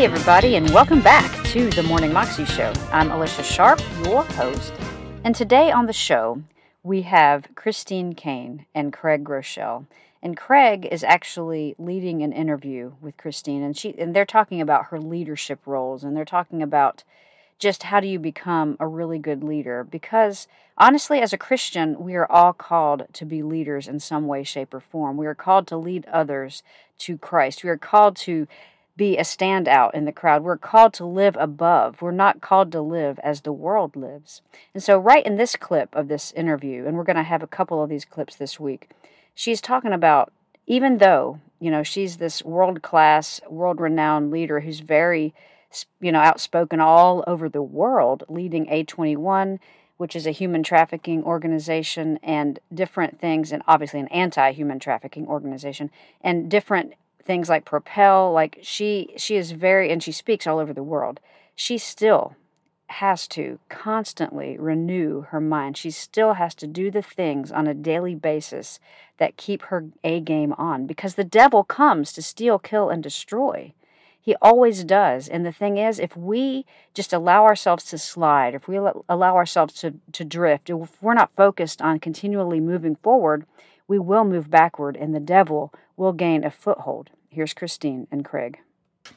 Hey, everybody, and welcome back to the Morning Moxie Show. I'm Alicia Sharp, your host, and today on the show, we have Christine Caine and Craig Groeschel. And Craig is actually leading an interview with Christine, and she and they're talking about her leadership roles, and they're talking about just how do you become a really good leader? Because honestly, as a Christian, we are all called to be leaders in some way, shape, or form. We are called to lead others to Christ. We are called to be a standout in the crowd. We're called to live above. We're not called to live as the world lives. And so, right in this clip of this interview, and we're going to have a couple of these clips this week, she's talking about even though, you know, she's this world class, world renowned leader who's very, you know, outspoken all over the world, leading A21, which is a human trafficking organization, and different things, and obviously an anti human trafficking organization, and different things like propel like she she is very and she speaks all over the world. She still has to constantly renew her mind. She still has to do the things on a daily basis that keep her a game on because the devil comes to steal kill and destroy. He always does and the thing is if we just allow ourselves to slide if we allow ourselves to, to drift if we're not focused on continually moving forward we will move backward and the devil will gain a foothold. Here's Christine and Craig.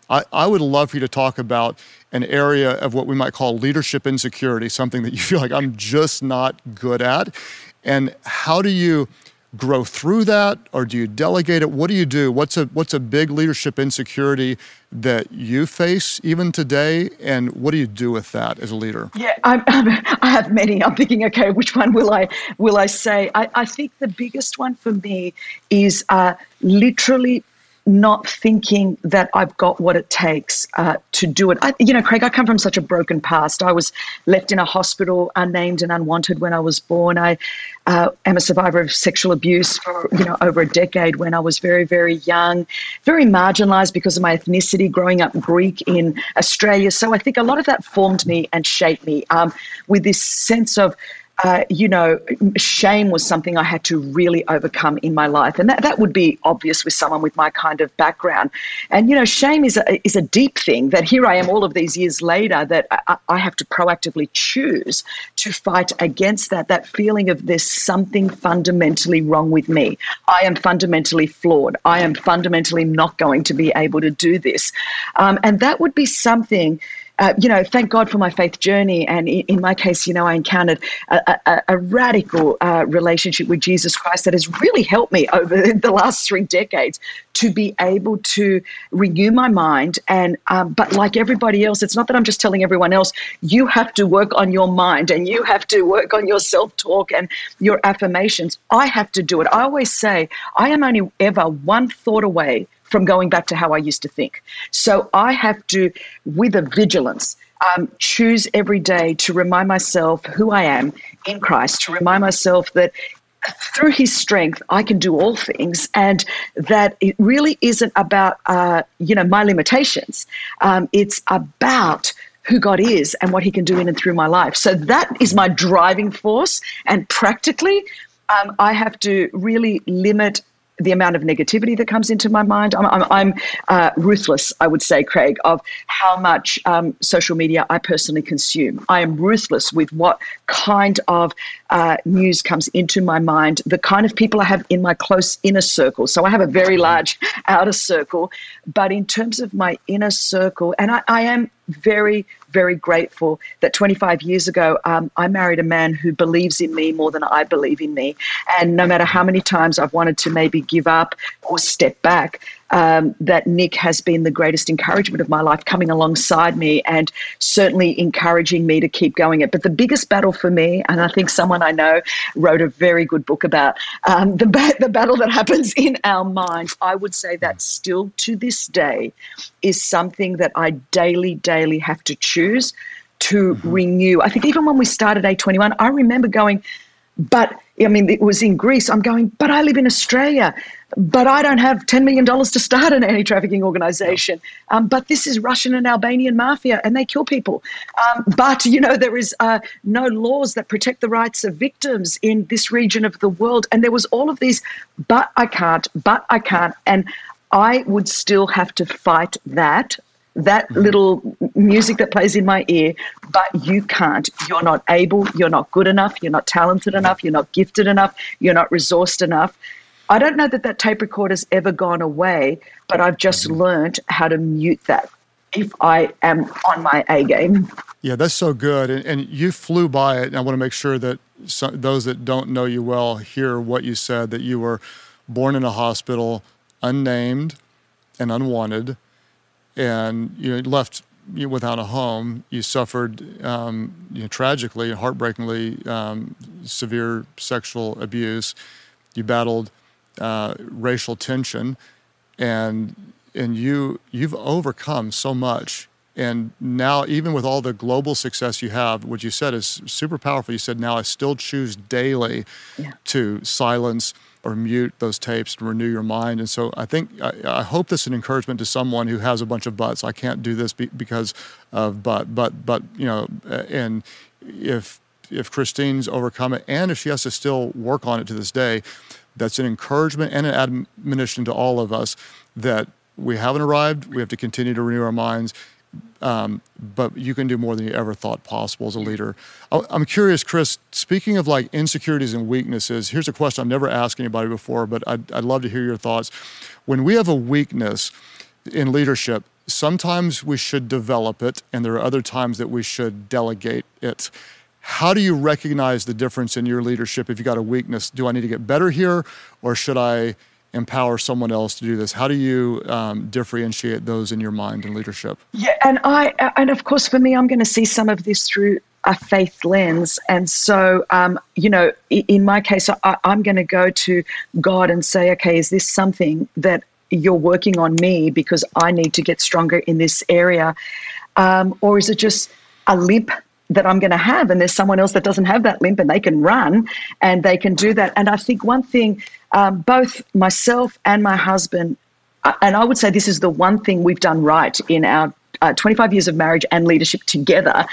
I, I, would love for you to talk about an area of what we might call leadership insecurity, something that you feel like I'm just not good at. And how do you grow through that or do you delegate it? What do you do? What's a what's a big leadership insecurity that you face even today and what do you do with that as a leader? Yeah, I'm, I'm, i have many. I'm thinking, okay, which one will I will I say? I, I think the biggest one for me is uh, literally not thinking that I've got what it takes uh, to do it. I, you know, Craig, I come from such a broken past. I was left in a hospital, unnamed and unwanted, when I was born. I uh, am a survivor of sexual abuse for you know over a decade. When I was very, very young, very marginalised because of my ethnicity, growing up Greek in Australia. So I think a lot of that formed me and shaped me um, with this sense of uh, you know, shame was something I had to really overcome in my life. And that, that would be obvious with someone with my kind of background. And, you know, shame is a, is a deep thing that here I am all of these years later that I, I have to proactively choose to fight against that, that feeling of there's something fundamentally wrong with me. I am fundamentally flawed. I am fundamentally not going to be able to do this. Um, and that would be something uh, you know, thank God for my faith journey. And in, in my case, you know, I encountered a, a, a radical uh, relationship with Jesus Christ that has really helped me over the last three decades to be able to renew my mind. And, um, but like everybody else, it's not that I'm just telling everyone else, you have to work on your mind and you have to work on your self talk and your affirmations. I have to do it. I always say, I am only ever one thought away from going back to how I used to think. So I have to, with a vigilance, um, choose every day to remind myself who I am in Christ, to remind myself that through his strength i can do all things and that it really isn't about uh, you know my limitations. Um, it's about who god is and what he can do in and through my life. So that is my driving force. And practically um, i have to really limit the amount of negativity that comes into my mind. I'm, I'm, I'm uh, ruthless, I would say, Craig, of how much um, social media I personally consume. I am ruthless with what kind of uh, news comes into my mind, the kind of people I have in my close inner circle. So I have a very large outer circle, but in terms of my inner circle, and I, I am very, very grateful that 25 years ago, um, I married a man who believes in me more than I believe in me. And no matter how many times I've wanted to maybe give up or step back, um, that Nick has been the greatest encouragement of my life, coming alongside me and certainly encouraging me to keep going it. But the biggest battle for me, and I think someone I know wrote a very good book about um, the, ba- the battle that happens in our minds, I would say that still to this day is something that I daily, daily have to choose to mm-hmm. renew. I think even when we started A21, I remember going, but I mean, it was in Greece. I'm going, but I live in Australia, but I don't have $10 million to start an anti trafficking organization. Um, but this is Russian and Albanian mafia, and they kill people. Um, but, you know, there is uh, no laws that protect the rights of victims in this region of the world. And there was all of these, but I can't, but I can't. And I would still have to fight that that mm-hmm. little music that plays in my ear, but you can't. You're not able, you're not good enough, you're not talented enough, you're not gifted enough, you're not resourced enough. I don't know that that tape recorder's ever gone away, but I've just mm-hmm. learned how to mute that if I am on my A game. Yeah, that's so good. And, and you flew by it. And I want to make sure that some, those that don't know you well hear what you said that you were born in a hospital, unnamed and unwanted, and you know, left you know, without a home. You suffered um, you know, tragically, heartbreakingly um, severe sexual abuse. You battled uh, racial tension, and and you you've overcome so much. And now even with all the global success you have what you said is super powerful. You said now i still choose daily yeah. to silence or mute those tapes to renew your mind. And so i think I, I, hope this is an encouragement to someone who has a bunch of buts. I can't do this be, because of but but but you know and if if christine's overcome it and if she has to still work on it to this day that's an encouragement and an admonition to all of us that we haven't arrived. We have to continue to renew our minds. Um, but you can do more than you ever thought possible as a leader. I'm curious, Chris, speaking of like insecurities and weaknesses, here's a question I've never asked anybody before, but I'd, I'd love to hear your thoughts. When we have a weakness in leadership, sometimes we should develop it, and there are other times that we should delegate it. How do you recognize the difference in your leadership if you got a weakness? Do I need to get better here, or should I? empower someone else to do this? How do you um, differentiate those in your mind and leadership? Yeah, and I and of course for me, I'm going to see some of this through a faith lens, and so um, you know, in my case, I, I'm going to go to God and say, okay, is this something that you're working on me because I need to get stronger in this area, um, or is it just a limp that I'm going to have, and there's someone else that doesn't have that limp, and they can run and they can do that. And I think one thing um, both myself and my husband, uh, and I would say this is the one thing we've done right in our uh, 25 years of marriage and leadership together,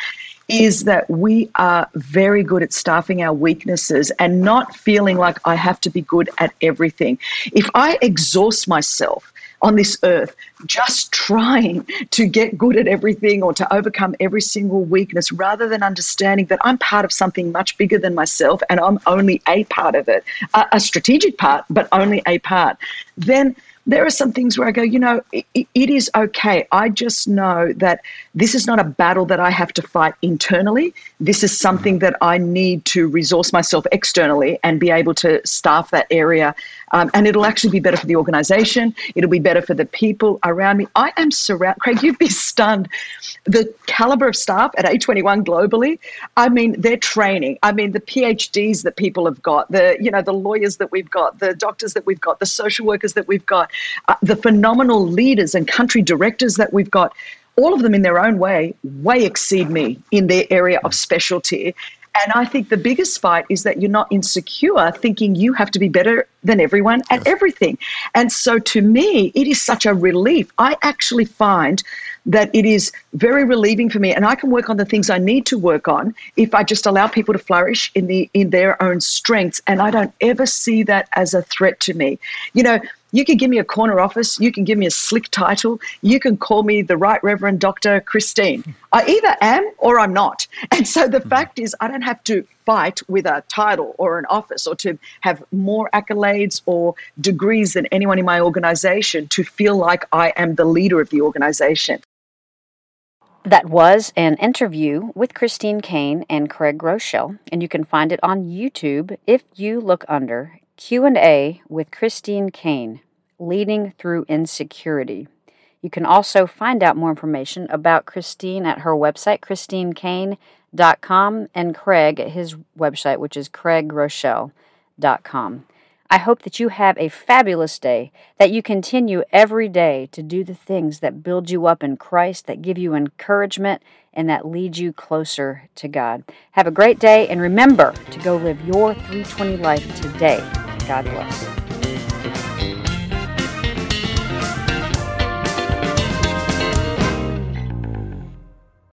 is that we are very good at staffing our weaknesses and not feeling like I have to be good at everything. If I exhaust myself, on this earth just trying to get good at everything or to overcome every single weakness rather than understanding that I'm part of something much bigger than myself and I'm only a part of it, a, a strategic part, but only a part, then there are some things where I go, you know, it, it is okay. I just know that this is not a battle that I have to fight internally. This is something that I need to resource myself externally and be able to staff that area. Um, and it'll actually be better for the organization. It'll be better for the people around me. I am surrounded, Craig, you'd be stunned. The caliber of staff at A21 globally, I mean, they're training. I mean, the PhDs that people have got, the, you know, the lawyers that we've got, the doctors that we've got, the social workers that we've got, uh, the phenomenal leaders and country directors that we've got all of them in their own way way exceed me in their area of specialty. And I think the biggest fight is that you're not insecure, thinking you have to be better than everyone at yes. everything. And so to me, it is such a relief. I actually find that it is very relieving for me and I can work on the things I need to work on if I just allow people to flourish in the in their own strengths and I don't ever see that as a threat to me. You know, you can give me a corner office, you can give me a slick title, you can call me the Right Reverend Dr. Christine. I either am or I'm not. And so the mm-hmm. fact is, I don't have to fight with a title or an office or to have more accolades or degrees than anyone in my organization to feel like I am the leader of the organization. That was an interview with Christine Caine and Craig Groeschel, and you can find it on YouTube if you look under Q&A with Christine Caine, Leading Through Insecurity. You can also find out more information about Christine at her website, christinecaine.com, and Craig at his website, which is craiggroeschel.com. I hope that you have a fabulous day, that you continue every day to do the things that build you up in Christ, that give you encouragement, and that lead you closer to God. Have a great day, and remember to go live your 320 life today. God bless.